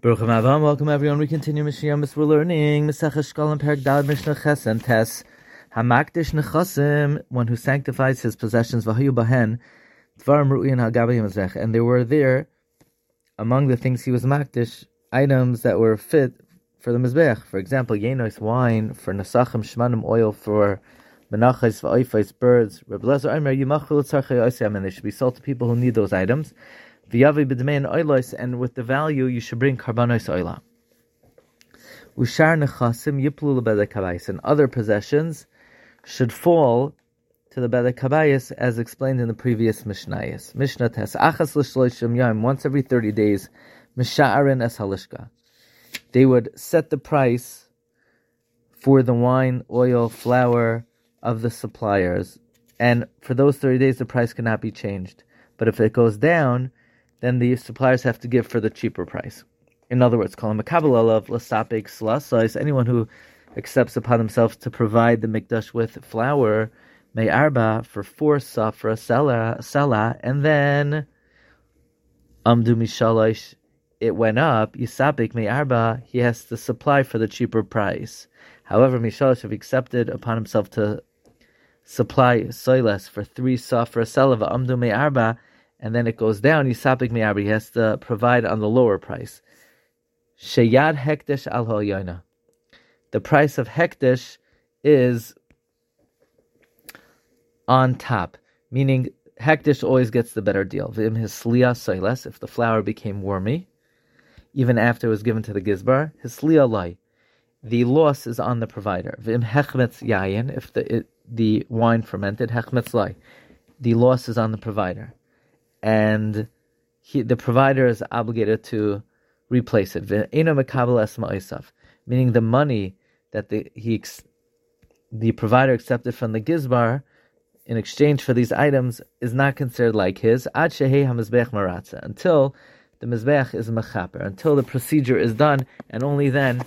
Baruch welcome everyone. We continue Mishnah We're learning Mesach Shkolim Perak Dalad Mishnah Chesem Tes Hamakdish Nechasim, one who sanctifies his possessions Vahayu Bahen Dvarim Ru'in Hagabi Mezech, and there were there among the things he was makdish items that were fit for the mizbech. For example, Yenois wine for Nasachim Shmanim oil for Menachais Va'oifais birds. Reb Lezer Aimer Yimachul Tzarchei and they should be sold to people who need those items. V'yavi b'demein oilos, and with the value you should bring karbanos oila. Ushar nechasim yiplu lebedek and other possessions should fall to the bedek kabayis, as explained in the previous mishnayos. Mishnah tes achas l'shloishim once every thirty days, misha'arin es halishka. They would set the price for the wine, oil, flour of the suppliers, and for those thirty days the price cannot be changed. But if it goes down, then the suppliers have to give for the cheaper price. In other words, call him a Kabbalah of Lasapik Slasais, anyone who accepts upon himself to provide the Mikdash with flour, may arba for four safra sela and then amdu mishalish, it went up, Yisapik may arba, he has to supply for the cheaper price. However, Mishalish have accepted upon himself to supply soiles for three safra sela, amdu may arba, and then it goes down, Yisapik Mi'abri, he has to provide on the lower price. Sheyad Hekdesh al Hoyana. The price of Hekdesh is on top, meaning Hekdesh always gets the better deal. Vim his sliya soiles, if the flour became wormy, even after it was given to the gizbar, his sliya. The loss is on the provider. Vim hechmetz yayin, if the it, the wine fermented, hechmetz lai. The loss is on the provider and he, the provider is obligated to replace it. Meaning the money that the he the provider accepted from the gizbar in exchange for these items is not considered like his until the mizbech is mechaper, until the procedure is done, and only then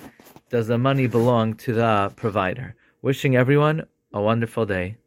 does the money belong to the provider. Wishing everyone a wonderful day.